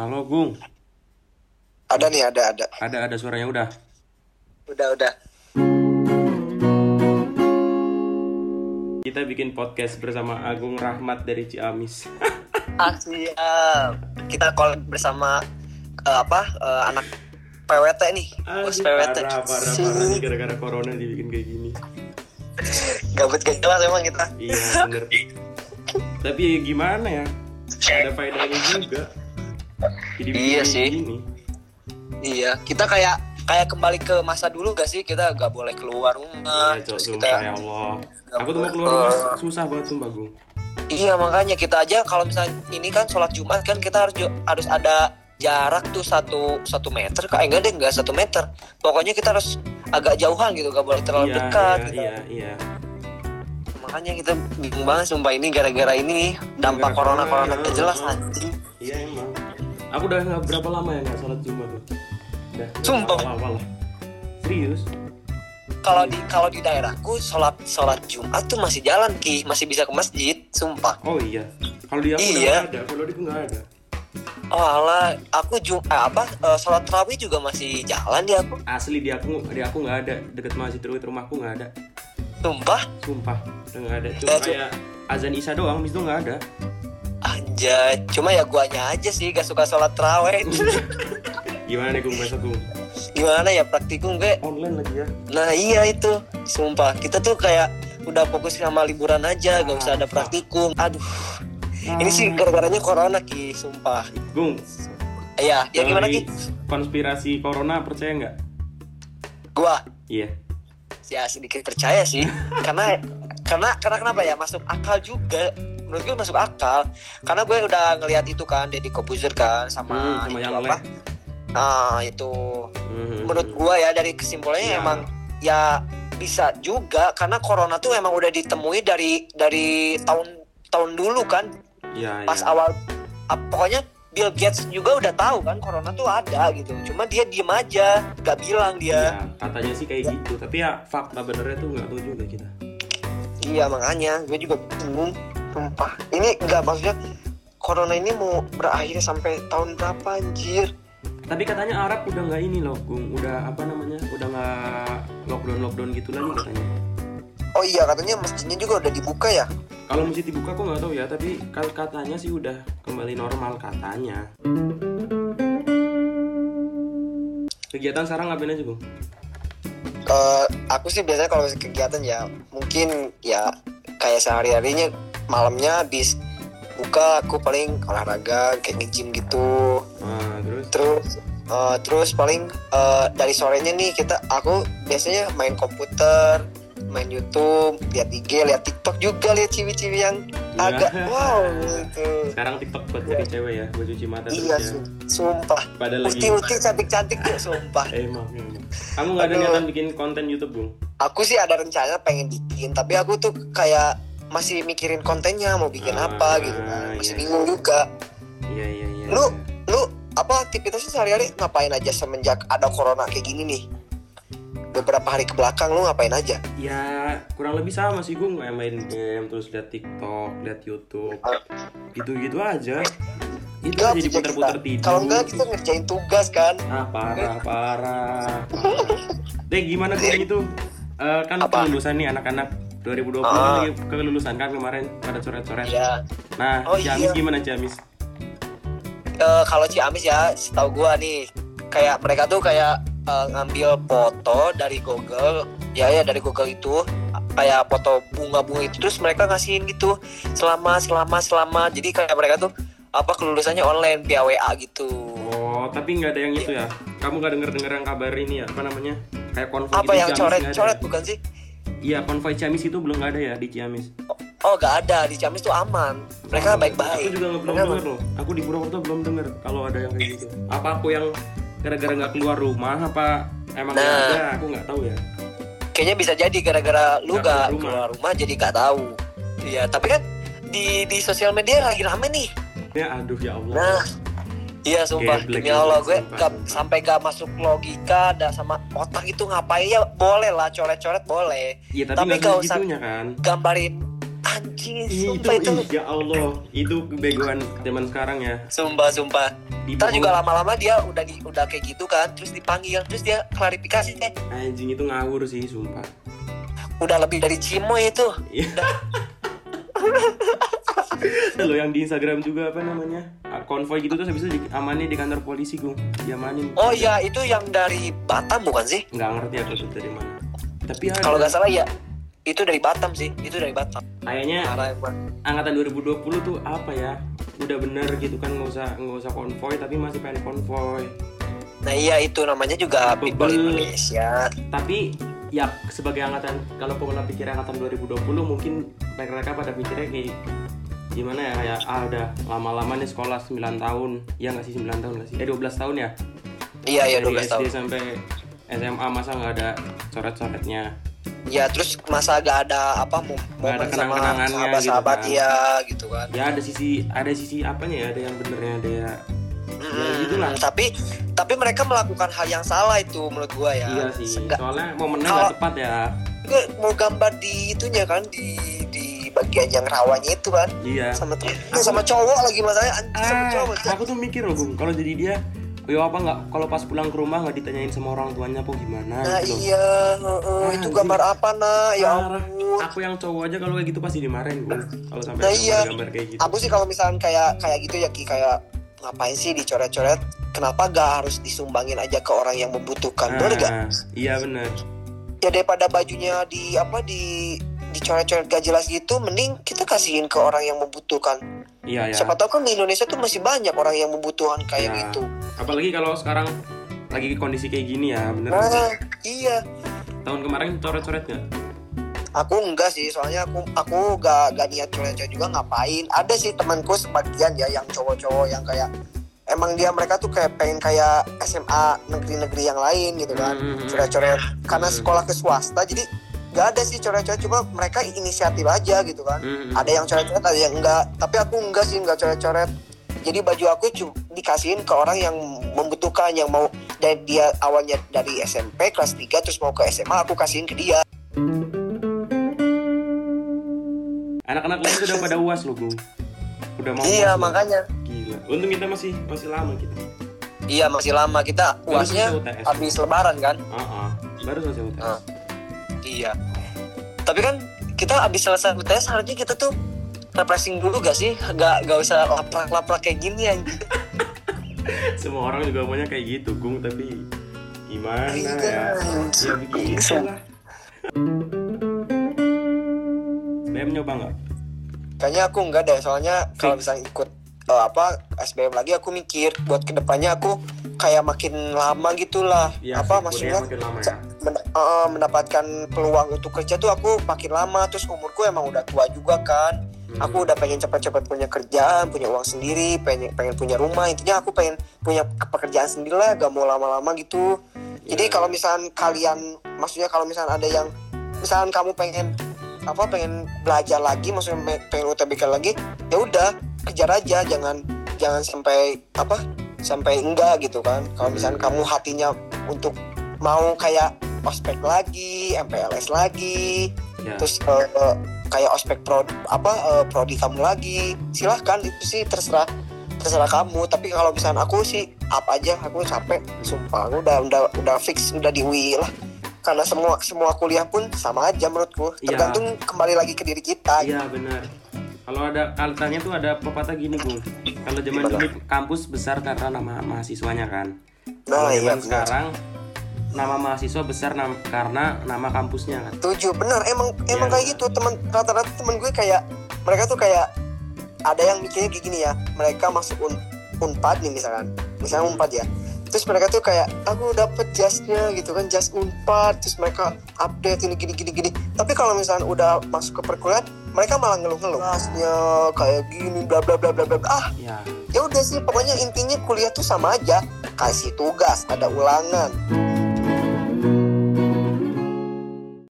Halo Gung, Ada nih, ada, ada. ada ada suaranya udah. Udah, udah. Kita bikin podcast bersama Agung Rahmat dari Ciamis. Ah, siap. Kita call bersama eh, apa? eh, anak PWT nih. Bos PWT. parah, parah, parah nih gara-gara corona dibikin kayak gini. Gabut gak jelas emang kita. Iya bener. Tapi gimana ya? Ada faedahnya juga. Jadi Iya sih. gini. Iya, kita kayak kayak kembali ke masa dulu gak sih? Kita gak boleh keluar rumah. Iya, terus kita ya Allah. Aku tuh mau keluar rumah susah banget sumpah Gung. Iya makanya kita aja kalau misalnya ini kan sholat Jumat kan kita harus harus ada jarak tuh satu satu meter kayak enggak deh enggak satu meter pokoknya kita harus agak jauhan gitu gak boleh terlalu Iya, dekat iya, gitu. iya, iya. makanya kita bingung banget sumpah ini gara-gara ini dampak Gara-gara corona corona corona, gak jelas anjing Iya emang. Aku udah nggak berapa lama ya nggak sholat Jumat tuh. Udah. Sumpah. Awal-awal lah. Serius? kalau di kalau di daerahku sholat sholat Jumat tuh masih jalan ki masih bisa ke masjid sumpah Oh iya. Kalau di aku Iya. ada. Kalau di aku nggak ada. oh alah aku jum eh, apa eh, sholat tarawih juga masih jalan di aku Asli di aku di aku nggak ada. Deket masjid rumahku nggak ada. sumpah Sumpah. Nggak ada. Cuma Ya, Cuk. kayak azan isya doang. Bis itu nggak ada. Anjay, cuma ya guanya aja sih gak suka sholat terawih. Gimana nih Gung besok Gung? Gimana ya praktikum gue? Online lagi ya. Nah iya itu, sumpah kita tuh kayak udah fokus sama liburan aja, gak usah ada praktikum. Aduh, ini sih gara-garanya corona ki, sumpah. Gung. Iya, ya gimana ki? Konspirasi corona percaya nggak? Gua Iya. ya sedikit percaya sih, karena karena karena kenapa ya masuk akal juga. Menurut gue masuk akal, karena gue udah ngelihat itu kan, Deddy Kobuzer kan, sama, Hmm, sama itu yang apa? Ah itu Mhm. menurut gua ya dari kesimpulannya Ya. emang ya bisa juga karena corona tuh emang udah ditemui dari dari tahun tahun dulu kan Iya, pas iya. awal ap- pokoknya Bill Gates juga udah tahu kan corona tuh ada gitu cuma dia diem aja gak bilang dia Iya, katanya sih kayak gitu. Tapi ya fakta benernya tuh nggak tahu juga kita. iya makanya gue juga bingung sumpah ini nggak maksudnya corona ini mau berakhir sampai tahun berapa anjir Tapi katanya Arab udah nggak ini loh, Gung. Udah apa namanya? Udah nggak lockdown lockdown gitu lagi katanya. oh iya katanya masjidnya juga udah dibuka ya Kalau masjid dibuka aku nggak tahu ya, tapi katanya sih udah kembali normal katanya. Kegiatan sekarang ngapain aja, Gung? Eh, aku sih biasanya kalau kegiatan ya mungkin ya kayak sehari harinya malamnya habis buka aku paling olahraga kayak nge-gym gitu Nah, terus terus eh, terus paling eh, dari sorenya nih kita aku biasanya main komputer main YouTube lihat IG lihat TikTok juga lihat ciwi-ciwi yang Iya. agak wow gitu sekarang TikTok buat cari cewek ya, buat cuci mata iya terus ya. su- sumpah Pada lagi uti-uti cantik-cantik tuh sumpah emang, emang. Kamu nggak ada niatan bikin konten YouTube, Bung? aku sih ada rencana pengen bikin tapi aku tuh kayak masih mikirin kontennya mau bikin Ah, apa gitu kan masih iya. bingung juga Iya, iya, iya. Lu- iya. lu apa aktivitasnya sehari-hari ngapain aja semenjak ada corona kayak gini nih beberapa hari ke belakang lu ngapain aja Ya kurang lebih sama sih gue kayak main game terus lihat TikTok, lihat YouTube, gitu-gitu aja. Itu Enggak, aja bisa diputar-putar kita- tidur. kalau enggak kita ngerjain tugas kan Ah parah parah. Deh gimana gue itu? Eh, kan Apa? kelulusan nih anak-anak 2020 Ah. kan lagi kelulusan kan kemarin pada coret-coret. ya Nah, Oh, Ciamis iya. gimana Ciamis? Eh, kalau Ciamis ya setahu gua nih kayak mereka tuh kayak eh, ngambil foto dari Google ya ya dari Google itu kayak foto bunga-bunga itu terus mereka ngasihin gitu selama selama selama jadi kayak mereka tuh apa kelulusannya online via WA gitu Oh, tapi nggak ada yang itu ya? Kamu nggak denger-denger yang kabar ini ya? Apa namanya? Kayak konvoy apa gitu yang coret-coret ya? bukan sih Iya, konvoy Ciamis itu belum nggak ada ya di Ciamis. Oh gak ada di Ciamis tuh aman. Mereka Aku baik-baik. juga nggak belum denger loh. Aku di Purwokerto belum denger kalau ada yang kayak gitu. Apa aku yang gara-gara nggak keluar rumah? Apa emang nggak Nah. ada? Aku nggak tahu ya. Kayaknya bisa jadi gara-gara lu Nggak gak keluar rumah. jadi gak tahu. Iya, tapi kan di di sosial media lagi rame nih. Ya aduh ya Allah. Nah, iya sumpah. Demi Allah gue sumpah, gak, sumpah. sampai gak masuk logika dan sama otak itu ngapain. Ya boleh lah coret-coret boleh. Iya tapi tapi nggak usah- segitunya kan. Gambarin anjing itu, sumpah itu ya Allah. Itu kebegoan zaman sekarang ya. Sumpah sumpah. Ntar juga lama-lama dia udah di, udah kayak gitu kan terus dipanggil terus dia klarifikasi deh anjing itu ngawur sih sumpah. Udah lebih dari cimoy itu. Iya. Lo yang di Instagram juga apa namanya konvoy gitu terus habis itu diamanin di kantor polisi gue diamanin. Oh iya itu yang dari Batam bukan sih? Nggak ngerti aku tuh dari mana. Tapi kalau nggak salah ya itu dari Batam sih. Itu dari Batam. Kayaknya angkatan 2020 tuh apa ya? Udah bener gitu kan nggak usah nggak usah konvoy tapi masih pengen konvoy. Nah iya itu namanya juga people Bebel. Indonesia. Tapi ya sebagai angkatan kalau pola pikir angkatan 2020 mungkin mereka pada pikirnya kayak gimana ya kayak ah udah lama-lama nih sekolah 9 tahun. Ya nggak sih 9 tahun nggak sih? Eh 12 tahun ya? Iya iya dari 12 SD tahun. sampai SMA masa nggak ada coret-coretnya? Ya terus masa gak ada apa mo- Nggak ada momen sama sahabat-sahabat gitu kan. ya gitu kan. Ya ada sisi ada sisi apanya ya? Ada yang benernya ada ya Mm, gitulah. tapi tapi mereka melakukan hal yang salah itu menurut gua ya. Iya sih Nggak- soalnya momennya nggak tepat ya. Gue mau gambar di itunya kan di di bagian yang rawanya itu kan iya. Sama temen sama cowok lagi masalahnya anjing sama ah, cowok aku tuh mikir loh Bung. Kalau jadi dia Yo apa nggak? Kalau pas pulang ke rumah nggak ditanyain sama orang tuanya apa gimana? Nah gitu iya heeh, Ah, itu gambar apa nah ya ampun. Aku yang cowok aja kalau kayak gitu pasti dimarahin gue kalau sampai Nah, iya. gambar-gambar kayak gitu. Aku sih kalau misalkan kayak kayak gitu ya ki kayak ngapain sih dicoret-coret? Kenapa gak harus disumbangin aja ke orang yang membutuhkan? Bener gak Ah, iya benar ya daripada bajunya di apa di dicoret-coret gak jelas gitu mending kita kasihin ke orang yang membutuhkan. Iya ya siapa tahu kan di Indonesia tuh masih banyak orang yang membutuhkan kayak Ya. gitu. Apalagi kalau sekarang lagi kondisi kayak gini ya bener nah iya. Tahun kemarin coret-coret nggak? Aku enggak sih soalnya aku aku gak gak niat coret-coret juga ngapain? Ada sih temanku sebagian ya yang cowok-cowok yang kayak emang dia mereka tuh kayak pengen kayak SMA negeri-negeri yang lain gitu kan Hmm, hmm, hmm. coret-coret. Karena sekolah ke swasta jadi gak ada sih coret-coret cuma mereka inisiatif aja gitu kan. Hmm, ada yang coret-coret ada yang enggak tapi aku enggak sih enggak coret-coret jadi baju aku cuma dikasihin ke orang yang membutuhkan yang mau dan dia awalnya dari SMP kelas 3 terus mau ke SMA aku kasihin ke dia. Anak-anak lain tuh udah pada uas loh Bung udah mau iya uas makanya. Gila. Untung kita masih masih lama kita. Iya masih lama. Kita uasnya habis lebaran kan? Ah. baru selesai UTS Ah. Iya. Tapi kan kita habis selesai UTS harusnya kita tuh refreshing dulu gak sih? Gak gak usah laprak-laprak kayak gini anjing. Semua orang juga maunya kayak gitu Gung tapi gimana ya? Ya begitu lah. BM nyoba nggak? Kayaknya aku enggak deh soalnya kalau misalnya ikut eh, apa SBM lagi aku mikir buat ke depannya aku kayak makin lama gitulah. Iya apa maksudnya? makin lama ya men- eh, mendapatkan peluang untuk kerja tuh aku makin lama. Terus umurku emang udah tua juga kan. Hmm. aku udah pengen cepat-cepat punya kerjaan punya uang sendiri pengen pengen punya rumah. Intinya aku pengen punya pekerjaan sendiri lah gak mau lama-lama gitu. Jadi Ya. kalau misalkan kalian maksudnya kalau misalkan ada yang misalkan kamu pengen apa pengen belajar lagi maksudnya pe- pengen UTBK lagi ya udah kejar aja. Jangan jangan sampai apa sampai enggak gitu kan. Kalau misalkan kamu hatinya untuk mau kayak ospek lagi MPLS lagi ya. terus eh, kayak ospek pro apa eh, prodi kamu lagi silahkan itu sih terserah terserah kamu tapi kalau misalnya aku sih apa aja aku capek sumpah aku udah udah udah fix udah di UI lah karena semua semua kuliah pun sama aja menurutku Iya. tergantung kembali lagi ke diri kita Iya benar. Kalau ada katanya tuh ada pepatah gini Gung. Kalau zaman dulu kampus besar karena nama mahasiswanya kan. nah iya benar. Nama mahasiswa besar nam- karena nama kampusnya kan. setuju benar emang emang Iya. kayak gitu. Teman rata-rata temen gue kayak mereka tuh kayak ada yang mikirnya kayak gini ya. Mereka masuk un, unpad nih misalkan. Misalnya unpad ya. Terus mereka tuh kayak aku dapet jasnya gitu kan jas unpad. Terus mereka update ini gini gini gini. Tapi kalau misalnya udah masuk ke perkuliahan mereka malah ngeluh-ngeluh. Jasnya kayak gini bla bla bla bla bla ah Ya. ya udah sih. Pokoknya intinya kuliah tuh sama aja. Kasih tugas ada ulangan